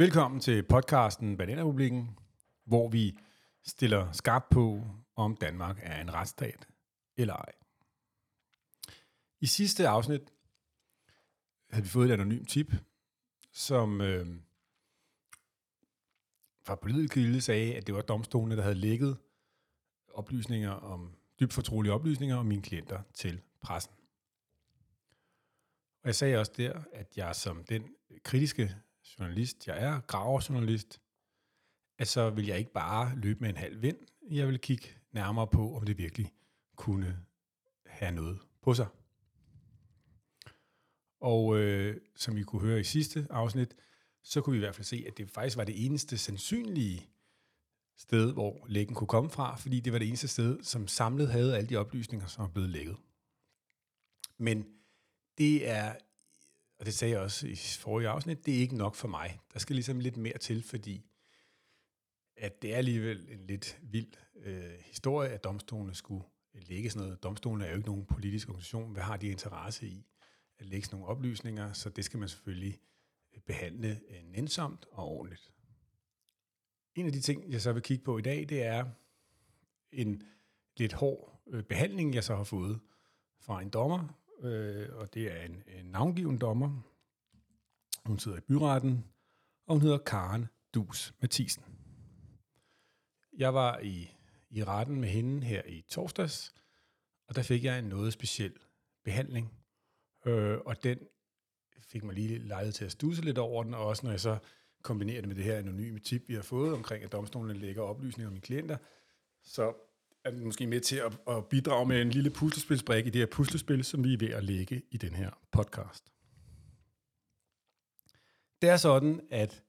Velkommen til podcasten Bananrepublikken, hvor vi stiller skarpt på, om Danmark er en retsstat eller ej. I sidste afsnit havde vi fået et anonymt tip, som øh, fra politiet kilde sagde, at det var domstolene, der havde lægget oplysninger om dybt fortrolige oplysninger om mine klienter til pressen. Og jeg sagde også der, at jeg som den kritiske journalist, jeg er, graverjournalist, at så vil jeg ikke bare løbe med en halv vind. Jeg vil kigge nærmere på, om det virkelig kunne have noget på sig. Og øh, som I kunne høre i sidste afsnit, så kunne vi i hvert fald se, at det faktisk var det eneste sandsynlige sted, hvor lækken kunne komme fra, fordi det var det eneste sted, som samlet havde alle de oplysninger, som var blevet lækket. Men det er, og det sagde jeg også i forrige afsnit, det er ikke nok for mig. Der skal ligesom lidt mere til, fordi at det er alligevel en lidt vild øh, historie, at domstolene skulle øh, lægge sådan noget. Domstolene er jo ikke nogen politisk organisation. Hvad har de interesse i at lægge sådan nogle oplysninger? Så det skal man selvfølgelig øh, behandle øh, nænsomt og ordentligt. En af de ting, jeg så vil kigge på i dag, det er en lidt hård øh, behandling, jeg så har fået fra en dommer, øh, og det er en, en navngiven dommer. Hun sidder i byretten, og hun hedder Karen Dus Mathisen. Jeg var i, i retten med hende her i torsdags, og der fik jeg en noget speciel behandling. Øh, og den fik mig lige lejet til at stuse lidt over den, og også når jeg så kombinerer det med det her anonyme tip, vi har fået omkring, at domstolen lægger oplysninger om mine klienter, så er det måske med til at, at bidrage med en lille puslespilsbrik i det her puslespil, som vi er ved at lægge i den her podcast. Det er sådan, at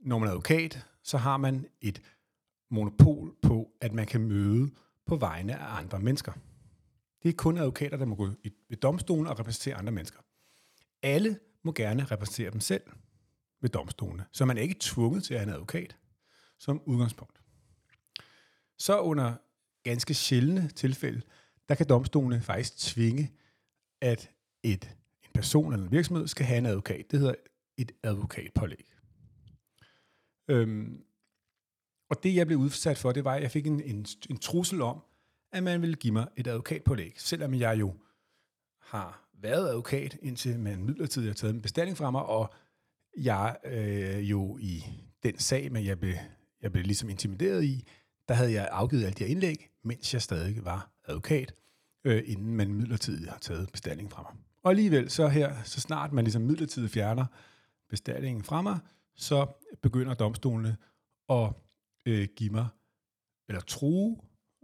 når man er advokat, så har man et monopol på, at man kan møde på vegne af andre mennesker. Det er kun advokater, der må gå ved domstolen og repræsentere andre mennesker. Alle må gerne repræsentere dem selv ved domstolene, så man er ikke tvunget til at have en advokat som udgangspunkt. Så under ganske sjældne tilfælde, der kan domstolene faktisk tvinge, at et, en person eller en virksomhed skal have en advokat. Det hedder et advokatpålæg. Øhm, og det, jeg blev udsat for, det var, at jeg fik en, en, en trussel om, at man ville give mig et advokatpålæg, selvom jeg jo har været advokat, indtil man midlertidigt har taget en bestilling fra mig, og jeg øh, jo i den sag, men jeg blev, jeg blev ligesom intimideret i, der havde jeg afgivet alle de her indlæg, mens jeg stadig var advokat, øh, inden man midlertidigt har taget bestillingen fra mig. Og alligevel, så her, så snart man ligesom midlertidigt fjerner bestillingen fra mig, så begynder domstolene at øh, give mig, eller true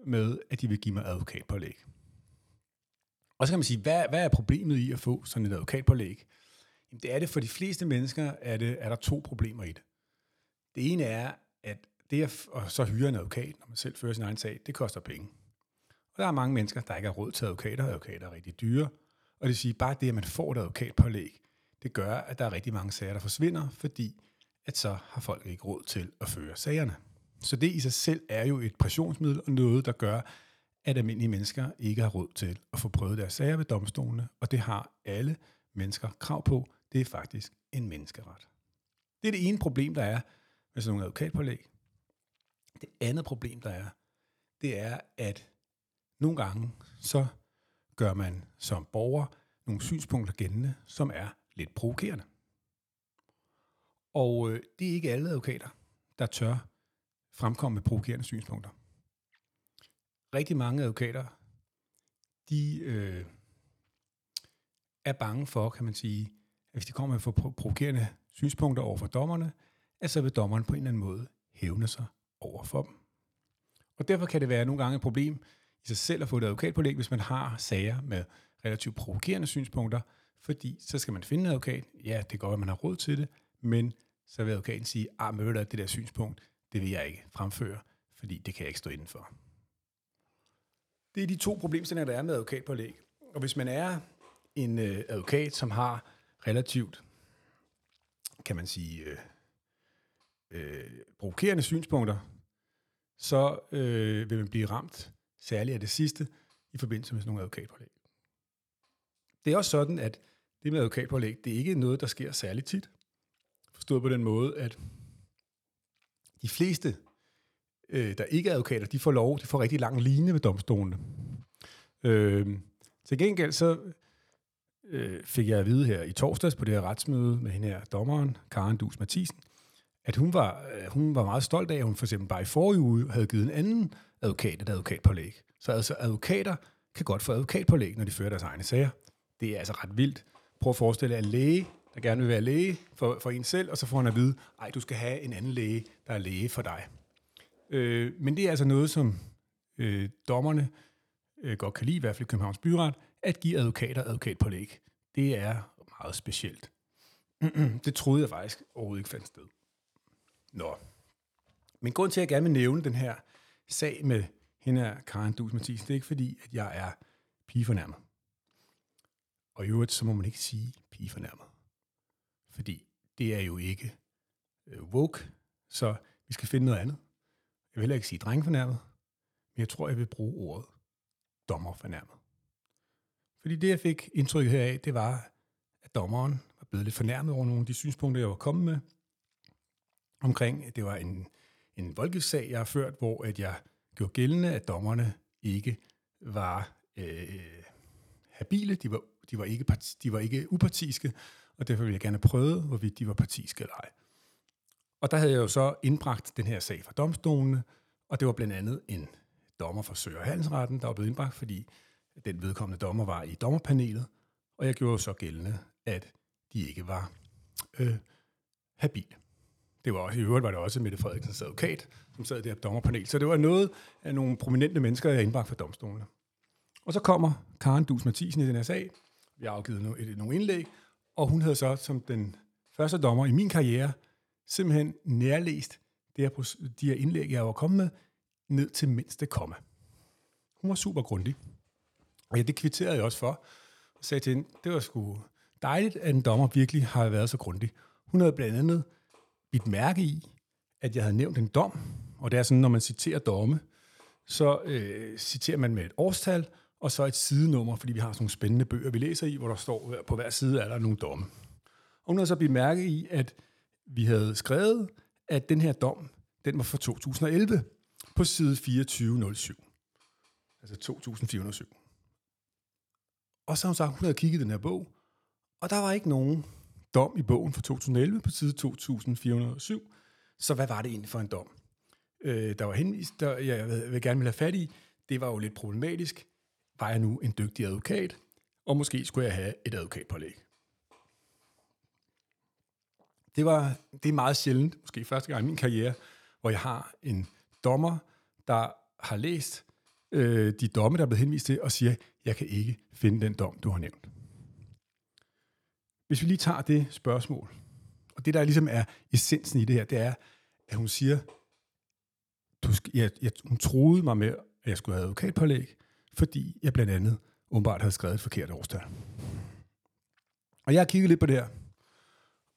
med, at de vil give mig advokatpålæg. Og så kan man sige, hvad, hvad er problemet i at få sådan et advokatpålæg? Jamen, det er det for de fleste mennesker, er, det, er der to problemer i det. Det ene er, at det at og så hyre en advokat, når man selv fører sin egen sag, det koster penge. Og der er mange mennesker, der ikke har råd til advokater, advokater er rigtig dyre, og det vil sige, bare det, at man får et advokatpålæg, det gør, at der er rigtig mange sager, der forsvinder, fordi at så har folk ikke råd til at føre sagerne. Så det i sig selv er jo et pressionsmiddel og noget, der gør, at almindelige mennesker ikke har råd til at få prøvet deres sager ved domstolene, og det har alle mennesker krav på. Det er faktisk en menneskeret. Det er det ene problem, der er med sådan nogle advokatpålæg. Det andet problem, der er, det er, at nogle gange så gør man som borger nogle synspunkter gældende, som er lidt provokerende. Og øh, det er ikke alle advokater, der tør fremkomme med provokerende synspunkter. Rigtig mange advokater, de øh, er bange for, kan man sige, at hvis de kommer med for provokerende synspunkter over for dommerne, at så vil dommeren på en eller anden måde hævne sig over for dem. Og derfor kan det være nogle gange et problem i sig selv at få et advokatpålæg, hvis man har sager med relativt provokerende synspunkter, fordi så skal man finde en advokat. Ja, det går, at man har råd til det, men så vil advokaten sige, ah, men det der synspunkt, det vil jeg ikke fremføre, fordi det kan jeg ikke stå indenfor. Det er de to problemstillinger, der er med advokatpålæg. Og hvis man er en øh, advokat, som har relativt, kan man sige, øh, øh, provokerende synspunkter, så øh, vil man blive ramt særligt af det sidste i forbindelse med sådan nogle advokatpålæg. Det er også sådan, at det med advokatpålæg, det er ikke noget, der sker særligt tit. forstået på den måde, at de fleste, øh, der ikke er advokater, de får lov, de får rigtig lang line ved domstolene. Øh, til gengæld så øh, fik jeg at vide her i torsdags på det her retsmøde med hende her dommeren, Karen Dus Mathisen, at hun var, øh, hun var meget stolt af, at hun for eksempel bare i forrige uge havde givet en anden advokat et advokatpålæg. Så altså advokater kan godt få advokatpålæg, når de fører deres egne sager. Det er altså ret vildt. Prøv at forestille dig en læge, der gerne vil være læge for, for en selv, og så får han at vide, ej, du skal have en anden læge, der er læge for dig. Øh, men det er altså noget, som øh, dommerne øh, godt kan lide, i hvert fald i Københavns Byret, at give advokater advokatpålæg. Det er meget specielt. det troede jeg faktisk overhovedet ikke fandt sted. Nå. Men grund til, at jeg gerne vil nævne den her sag med hende her, Karen Dus Mathisen, det er ikke fordi, at jeg er pigefornærmet. Og i øvrigt, så må man ikke sige pigefornærmet. Fordi det er jo ikke øh, woke, så vi skal finde noget andet. Jeg vil heller ikke sige drengfornærmet, men jeg tror, jeg vil bruge ordet dommerfornærmet. Fordi det, jeg fik indtryk heraf, det var, at dommeren var blevet lidt fornærmet over nogle af de synspunkter, jeg var kommet med. Omkring, det var en, en voldgiftssag, jeg har ført, hvor at jeg gjorde gældende, at dommerne ikke var øh, habile, de var, de, var ikke parti, de var ikke upartiske, og derfor ville jeg gerne prøve, hvorvidt de var partiske eller ej. Og der havde jeg jo så indbragt den her sag fra domstolene, og det var blandt andet en dommer fra Søger Handelsretten, der var blevet indbragt, fordi den vedkommende dommer var i dommerpanelet, og jeg gjorde så gældende, at de ikke var øh, habile. Det var også, I øvrigt var det også Mette Frederiksens advokat, som sad i det her dommerpanel. Så det var noget af nogle prominente mennesker, jeg indbragt for domstolene. Og så kommer Karen Dus Mathisen i den her sag. Vi har afgivet nogle, nogle indlæg, og hun havde så som den første dommer i min karriere simpelthen nærlæst det her, de her indlæg, jeg var kommet med, ned til mindste komma. Hun var super grundig. Og ja, det kvitterede jeg også for. Og sagde til hende, det var sgu dejligt, at en dommer virkelig har været så grundig. Hun havde blandt andet bidt mærke i, at jeg havde nævnt en dom, og det er sådan, når man citerer domme, så øh, citerer man med et årstal, og så et sidenummer, fordi vi har sådan nogle spændende bøger, vi læser i, hvor der står, på hver side er der nogle domme. Og hun havde så bidt mærke i, at vi havde skrevet, at den her dom, den var fra 2011 på side 2407. Altså 2407. Og så har hun sagt, hun havde kigget i den her bog, og der var ikke nogen dom i bogen fra 2011 på side 2407. Så hvad var det egentlig for en dom? Øh, der var henvist, der jeg vil, vil gerne vil have fat i, det var jo lidt problematisk. Var jeg nu en dygtig advokat? Og måske skulle jeg have et advokatpålæg. Det, var, det er meget sjældent, måske første gang i min karriere, hvor jeg har en dommer, der har læst øh, de domme, der er blevet henvist til, og siger, jeg kan ikke finde den dom, du har nævnt. Hvis vi lige tager det spørgsmål, og det der ligesom er essensen i det her, det er, at hun siger, du skal, jeg, jeg, hun troede mig med, at jeg skulle have advokatpålæg, fordi jeg blandt andet åbenbart havde skrevet et forkert årstal. Og jeg har kigget lidt på det her,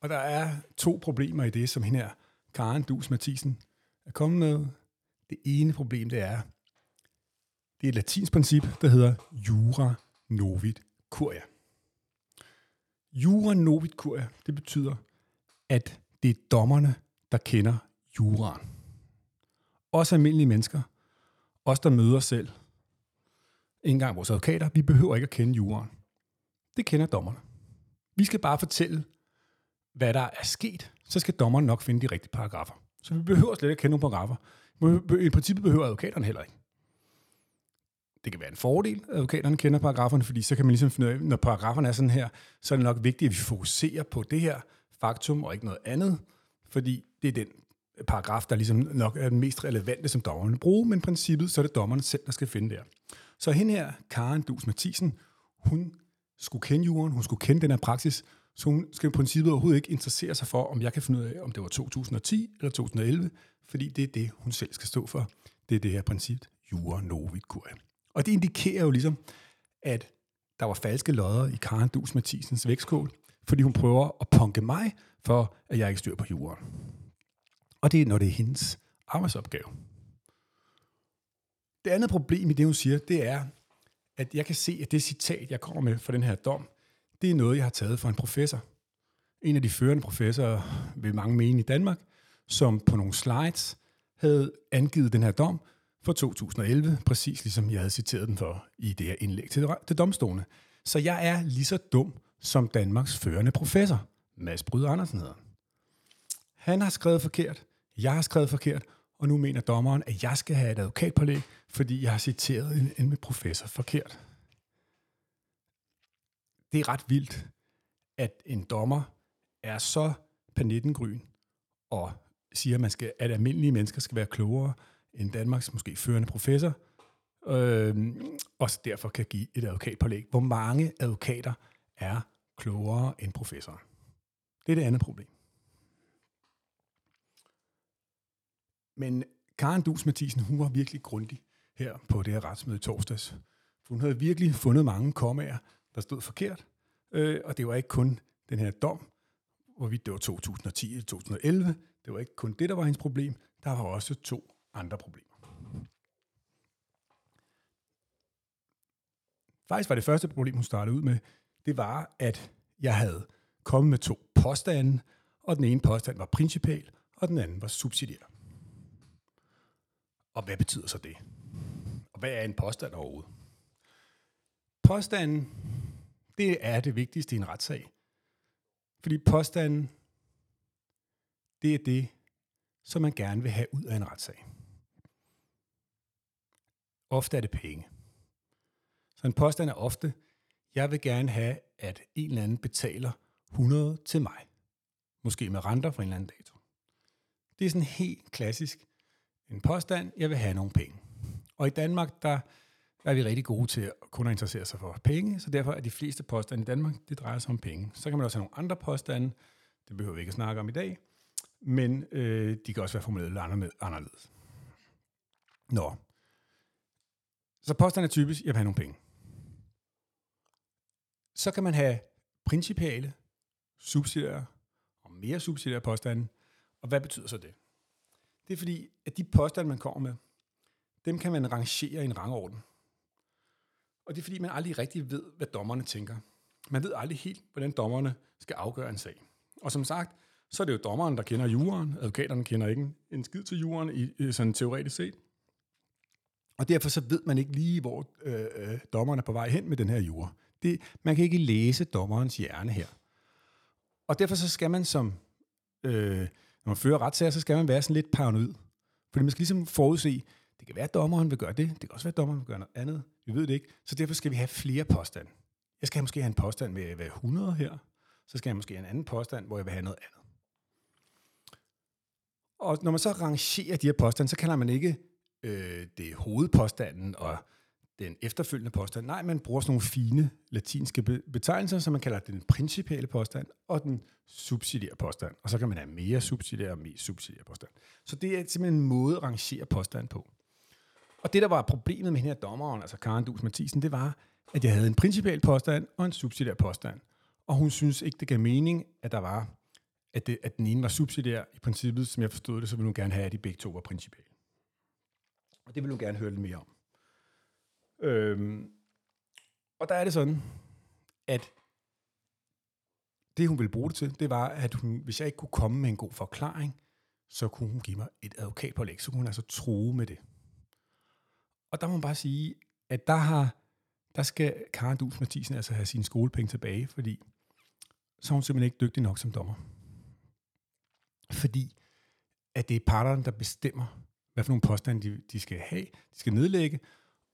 og der er to problemer i det, som hende her, Karen Dus Mathisen, er kommet med. Det ene problem, det er, det er et latinsk princip, der hedder jura novit curia. Jura novit curia, det betyder, at det er dommerne, der kender juraen. Også almindelige mennesker, os der møder os selv, ikke engang vores advokater, vi behøver ikke at kende juraen. Det kender dommerne. Vi skal bare fortælle, hvad der er sket, så skal dommeren nok finde de rigtige paragrafer. Så vi behøver slet ikke at kende nogle paragrafer. I princippet behøver advokaterne heller ikke. Det kan være en fordel, at advokaterne kender paragraferne, fordi så kan man ligesom finde ud af, når paragraferne er sådan her, så er det nok vigtigt, at vi fokuserer på det her faktum og ikke noget andet, fordi det er den paragraf, der ligesom nok er den mest relevante, som dommerne bruger, men i princippet så er det dommerne selv, der skal finde der. Så hende her, Karen Dus Mathisen, hun skulle kende jorden, hun skulle kende den her praksis, så hun skal i princippet overhovedet ikke interessere sig for, om jeg kan finde ud af, om det var 2010 eller 2011, fordi det er det, hun selv skal stå for. Det er det her princip, jura novit curia. Og det indikerer jo ligesom, at der var falske lodder i Karen Dus Mathisens vægtskål, fordi hun prøver at punke mig for, at jeg ikke styr på jorden. Og det er, når det er hendes arbejdsopgave. Det andet problem i det, hun siger, det er, at jeg kan se, at det citat, jeg kommer med for den her dom, det er noget, jeg har taget fra en professor. en af de førende professorer, ved mange mene i Danmark, som på nogle slides havde angivet den her dom for 2011, præcis ligesom jeg havde citeret den for i det her indlæg til, til domstolene. Så jeg er lige så dum som Danmarks førende professor, Mads Bryd Andersen hedder. Han har skrevet forkert, jeg har skrevet forkert, og nu mener dommeren, at jeg skal have et advokatpålæg, fordi jeg har citeret en, en professor forkert. Det er ret vildt, at en dommer er så panettengryn og siger, at, man skal, at almindelige mennesker skal være klogere en Danmarks måske førende professor, øh, og derfor kan give et advokatpålæg. Hvor mange advokater er klogere end professoren? Det er det andet problem. Men Karen Dus Mathisen, hun var virkelig grundig her på det her retsmøde i torsdags. For hun havde virkelig fundet mange kommaer, der stod forkert. Øh, og det var ikke kun den her dom, hvorvidt det var 2010 eller 2011. Det var ikke kun det, der var hendes problem. Der var også to andre problemer. Faktisk var det første problem, hun startede ud med, det var, at jeg havde kommet med to påstande, og den ene påstand var principal, og den anden var subsidiær. Og hvad betyder så det? Og hvad er en påstand overhovedet? Påstanden, det er det vigtigste i en retssag. Fordi påstanden, det er det, som man gerne vil have ud af en retssag. Ofte er det penge. Så en påstand er ofte, jeg vil gerne have, at en eller anden betaler 100 til mig. Måske med renter for en eller anden dato. Det er sådan helt klassisk en påstand, jeg vil have nogle penge. Og i Danmark, der, der er vi rigtig gode til at kun at interessere sig for penge, så derfor er de fleste påstande i Danmark, det drejer sig om penge. Så kan man også have nogle andre påstande, det behøver vi ikke at snakke om i dag, men øh, de kan også være formuleret anderledes. Nå. Så påstanden er typisk, jeg vil have nogle penge. Så kan man have principale, subsidiære og mere subsidiære påstande. Og hvad betyder så det? Det er fordi, at de påstande, man kommer med, dem kan man rangere i en rangorden. Og det er fordi, man aldrig rigtig ved, hvad dommerne tænker. Man ved aldrig helt, hvordan dommerne skal afgøre en sag. Og som sagt, så er det jo dommeren, der kender juraen. Advokaterne kender ikke en, skid til juraen, i sådan teoretisk set. Og derfor så ved man ikke lige, hvor øh, øh, dommeren er på vej hen med den her jura. Det, man kan ikke læse dommerens hjerne her. Og derfor så skal man som øh, når man fører retssager, så skal man være sådan lidt paranoid. Fordi man skal ligesom forudse, det kan være, at dommeren vil gøre det, det kan også være, at dommeren vil gøre noget andet. Vi ved det ikke. Så derfor skal vi have flere påstande. Jeg skal måske have en påstand med at være 100 her. Så skal jeg måske have en anden påstand, hvor jeg vil have noget andet. Og når man så rangerer de her påstande, så kalder man ikke øh, det hovedpåstanden og den efterfølgende påstand. Nej, man bruger sådan nogle fine latinske betegnelser, som man kalder den principale påstand og den subsidiære påstand. Og så kan man have mere subsidiære og mere subsidiære påstand. Så det er simpelthen en måde at rangere påstand på. Og det, der var problemet med hende her dommeren, altså Karen Dus Mathisen, det var, at jeg havde en principal påstand og en subsidiær påstand. Og hun synes ikke, det gav mening, at der var, at, det, at den ene var subsidiær. I princippet, som jeg forstod det, så ville hun gerne have, at de begge to var principale. Og det vil hun gerne høre lidt mere om. Øhm, og der er det sådan, at det hun ville bruge det til, det var, at hun, hvis jeg ikke kunne komme med en god forklaring, så kunne hun give mig et advokatpålæg, så kunne hun altså true med det. Og der må man bare sige, at der har der skal Karen Dus Mathisen altså have sine skolepenge tilbage, fordi så er hun simpelthen ikke dygtig nok som dommer. Fordi at det er parterne, der bestemmer, hvad for nogle påstande de, de skal have, de skal nedlægge,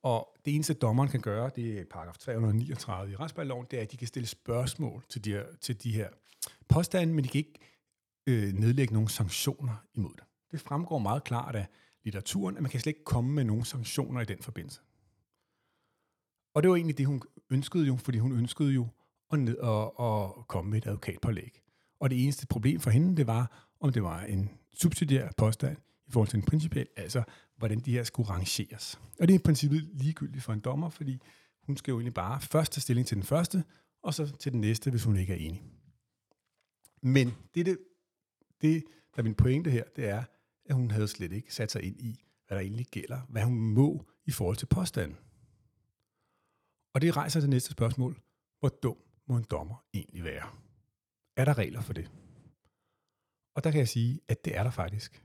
og det eneste, dommeren kan gøre, det er paragraf 339 i retsspejloven, det er, at de kan stille spørgsmål til de her, til de her påstande, men de kan ikke øh, nedlægge nogen sanktioner imod det. Det fremgår meget klart af litteraturen, at man kan slet ikke komme med nogen sanktioner i den forbindelse. Og det var egentlig det, hun ønskede jo, fordi hun ønskede jo at, ned og, at komme med et advokatpålæg. Og det eneste problem for hende, det var, om det var en subsidiær påstand i forhold til en principiel, altså hvordan de her skulle rangeres. Og det er i princippet ligegyldigt for en dommer, fordi hun skal jo egentlig bare først tage stilling til den første, og så til den næste, hvis hun ikke er enig. Men det, det, det der er min pointe her, det er, at hun havde slet ikke sat sig ind i, hvad der egentlig gælder, hvad hun må i forhold til påstanden. Og det rejser det næste spørgsmål. Hvor dum må en dommer egentlig være? Er der regler for det? Og der kan jeg sige, at det er der faktisk.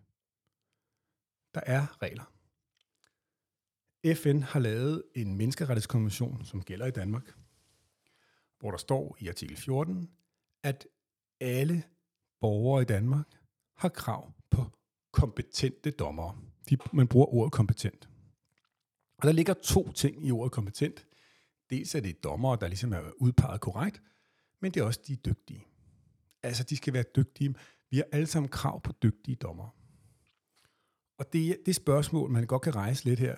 Der er regler. FN har lavet en menneskerettighedskonvention, som gælder i Danmark, hvor der står i artikel 14, at alle borgere i Danmark har krav på kompetente dommere. De, man bruger ordet kompetent. Og der ligger to ting i ordet kompetent. Dels er det dommere, der ligesom er udpeget korrekt, men det er også de dygtige. Altså, de skal være dygtige. Vi har alle sammen krav på dygtige dommere. Og det, det spørgsmål, man godt kan rejse lidt her,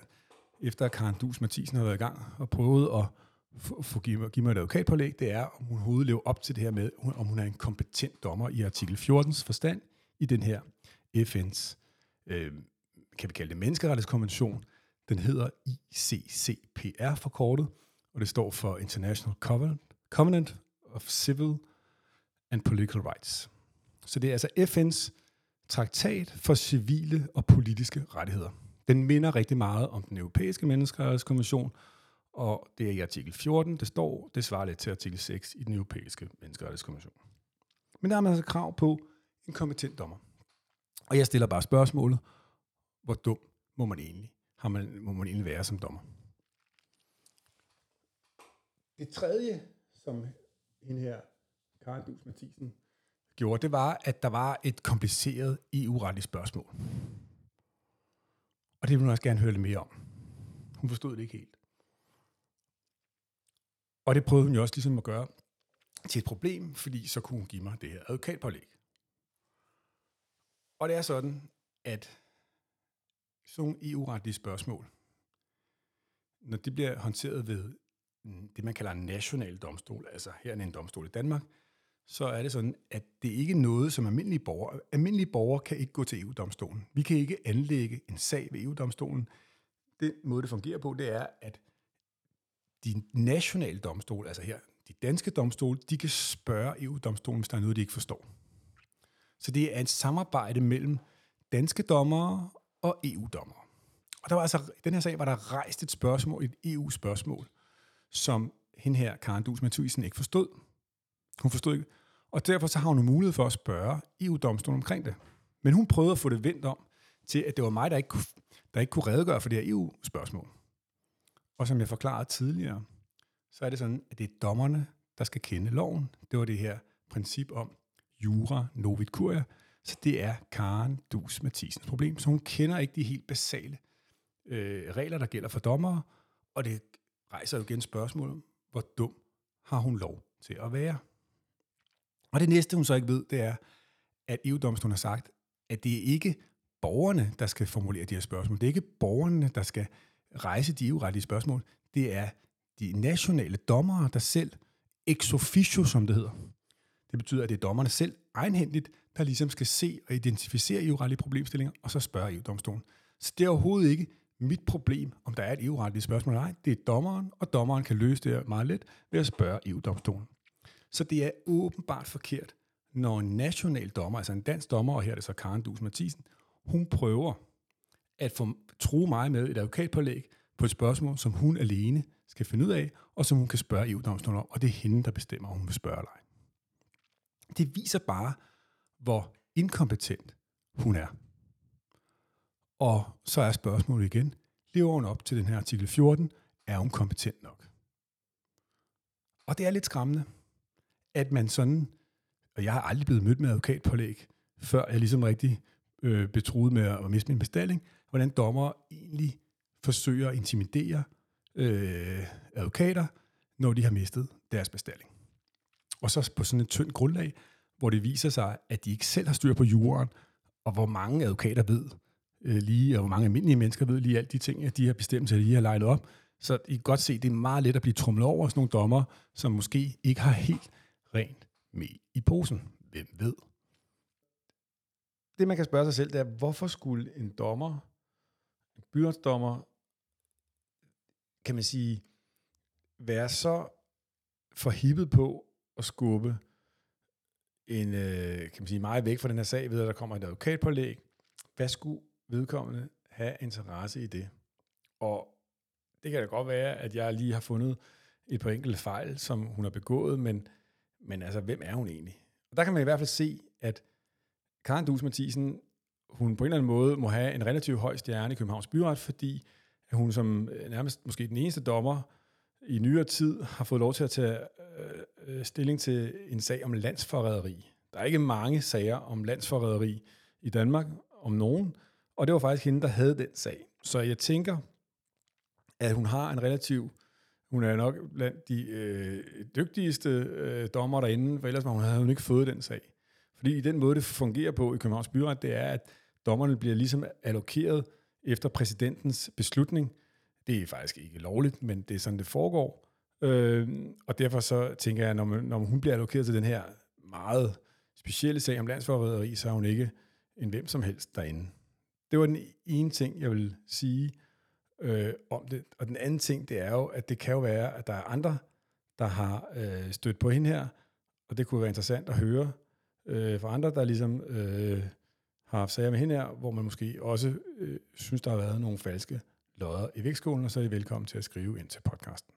efter at Karen Dus Mathisen har været i gang og prøvet at få, give, mig, give mig et advokatpålæg, det er, om hun overhovedet lever op til det her med, om hun er en kompetent dommer i artikel 14's forstand i den her FN's, øh, kan vi kalde det menneskerettighedskonvention. Den hedder ICCPR forkortet, og det står for International Covenant, Covenant of Civil and Political Rights. Så det er altså FN's traktat for civile og politiske rettigheder. Den minder rigtig meget om den europæiske menneskerettighedskonvention, og det er i artikel 14, det står, det svarer lidt til artikel 6 i den europæiske menneskerettighedskonvention. Men der er man altså krav på en kompetent dommer. Og jeg stiller bare spørgsmålet, hvor dum må man egentlig, har man, må man egentlig være som dommer? Det tredje, som hende her, Karen Dus Mathisen, gjorde, det var, at der var et kompliceret EU-retligt spørgsmål. Og det vil hun også gerne høre lidt mere om. Hun forstod det ikke helt. Og det prøvede hun jo også ligesom at gøre til et problem, fordi så kunne hun give mig det her advokatpålæg. Og det er sådan, at sådan nogle EU-retlige spørgsmål, når det bliver håndteret ved det, man kalder en national domstol, altså her er en domstol i Danmark, så er det sådan, at det ikke er noget, som almindelige borgere... Almindelige borgere kan ikke gå til EU-domstolen. Vi kan ikke anlægge en sag ved EU-domstolen. Den måde, det fungerer på, det er, at de nationale domstole, altså her de danske domstole, de kan spørge EU-domstolen, hvis der er noget, de ikke forstår. Så det er et samarbejde mellem danske dommere og EU-dommere. Og der var altså, den her sag var der rejst et spørgsmål, et EU-spørgsmål, som hende her, Karen Dus Mathiesen, ikke forstod. Hun forstod ikke. Og derfor så har hun mulighed for at spørge EU-domstolen omkring det. Men hun prøvede at få det vendt om til, at det var mig, der ikke kunne, der ikke kunne redegøre for det her EU-spørgsmål. Og som jeg forklarede tidligere, så er det sådan, at det er dommerne, der skal kende loven. Det var det her princip om jura novit curia. Så det er Karen Dus Mathisens problem. Så hun kender ikke de helt basale øh, regler, der gælder for dommere. Og det rejser jo igen spørgsmålet, hvor dum har hun lov til at være? Og det næste, hun så ikke ved, det er, at EU-domstolen har sagt, at det er ikke borgerne, der skal formulere de her spørgsmål. Det er ikke borgerne, der skal rejse de EU-retlige spørgsmål. Det er de nationale dommere, der selv, ex officio, som det hedder. Det betyder, at det er dommerne selv egenhændigt, der ligesom skal se og identificere EU-retlige problemstillinger, og så spørge EU-domstolen. Så det er overhovedet ikke mit problem, om der er et EU-retligt spørgsmål eller ej. Det er dommeren, og dommeren kan løse det meget let ved at spørge EU-domstolen. Så det er åbenbart forkert, når en national dommer, altså en dansk dommer, og her er det så Karen Dus Mathisen, hun prøver at få, tro mig med et advokatpålæg på et spørgsmål, som hun alene skal finde ud af, og som hun kan spørge EU-domstolen om, og det er hende, der bestemmer, om hun vil spørge eller ej. Det viser bare, hvor inkompetent hun er. Og så er spørgsmålet igen, lever hun op til den her artikel 14? Er hun kompetent nok? Og det er lidt skræmmende, at man sådan, og jeg har aldrig blevet mødt med advokatpålæg, før jeg ligesom rigtig øh, betroet med at miste min bestilling, hvordan dommer egentlig forsøger at intimidere øh, advokater, når de har mistet deres bestilling. Og så på sådan et tyndt grundlag, hvor det viser sig, at de ikke selv har styr på jorden, og hvor mange advokater ved øh, lige, og hvor mange almindelige mennesker ved lige alt de ting, at de har bestemt sig, at de har legnet op. Så I kan godt se, at det er meget let at blive trumlet over sådan nogle dommer, som måske ikke har helt rent med i posen. Hvem ved? Det, man kan spørge sig selv, det er, hvorfor skulle en dommer, en byrådsdommer, kan man sige, være så forhippet på at skubbe en, øh, kan man sige, meget væk fra den her sag, ved at der kommer et advokatpålæg. Hvad skulle vedkommende have interesse i det? Og det kan da godt være, at jeg lige har fundet et par enkelte fejl, som hun har begået, men men altså, hvem er hun egentlig? Og der kan man i hvert fald se, at Karen Dus Mathisen, hun på en eller anden måde må have en relativt høj stjerne i Københavns Byret, fordi hun som øh, nærmest måske den eneste dommer i nyere tid har fået lov til at tage øh, øh, stilling til en sag om landsforræderi. Der er ikke mange sager om landsforræderi i Danmark, om nogen, og det var faktisk hende, der havde den sag. Så jeg tænker, at hun har en relativt hun er nok blandt de øh, dygtigste øh, dommer derinde, for ellers var hun, havde hun ikke fået den sag. Fordi i den måde, det fungerer på i Københavns Byret, det er, at dommerne bliver ligesom allokeret efter præsidentens beslutning. Det er faktisk ikke lovligt, men det er sådan, det foregår. Øh, og derfor så tænker jeg, når, man, når hun bliver allokeret til den her meget specielle sag om landsforræderi, så er hun ikke en hvem som helst derinde. Det var den ene ting, jeg vil sige øh, om det. Og den anden ting, det er jo, at det kan jo være, at der er andre, der har øh, stødt på hende her, og det kunne være interessant at høre øh, fra andre, der ligesom øh, har haft sager med hende her, hvor man måske også øh, synes, der har været nogle falske lodder i vægtskolen, og så er I velkommen til at skrive ind til podcasten.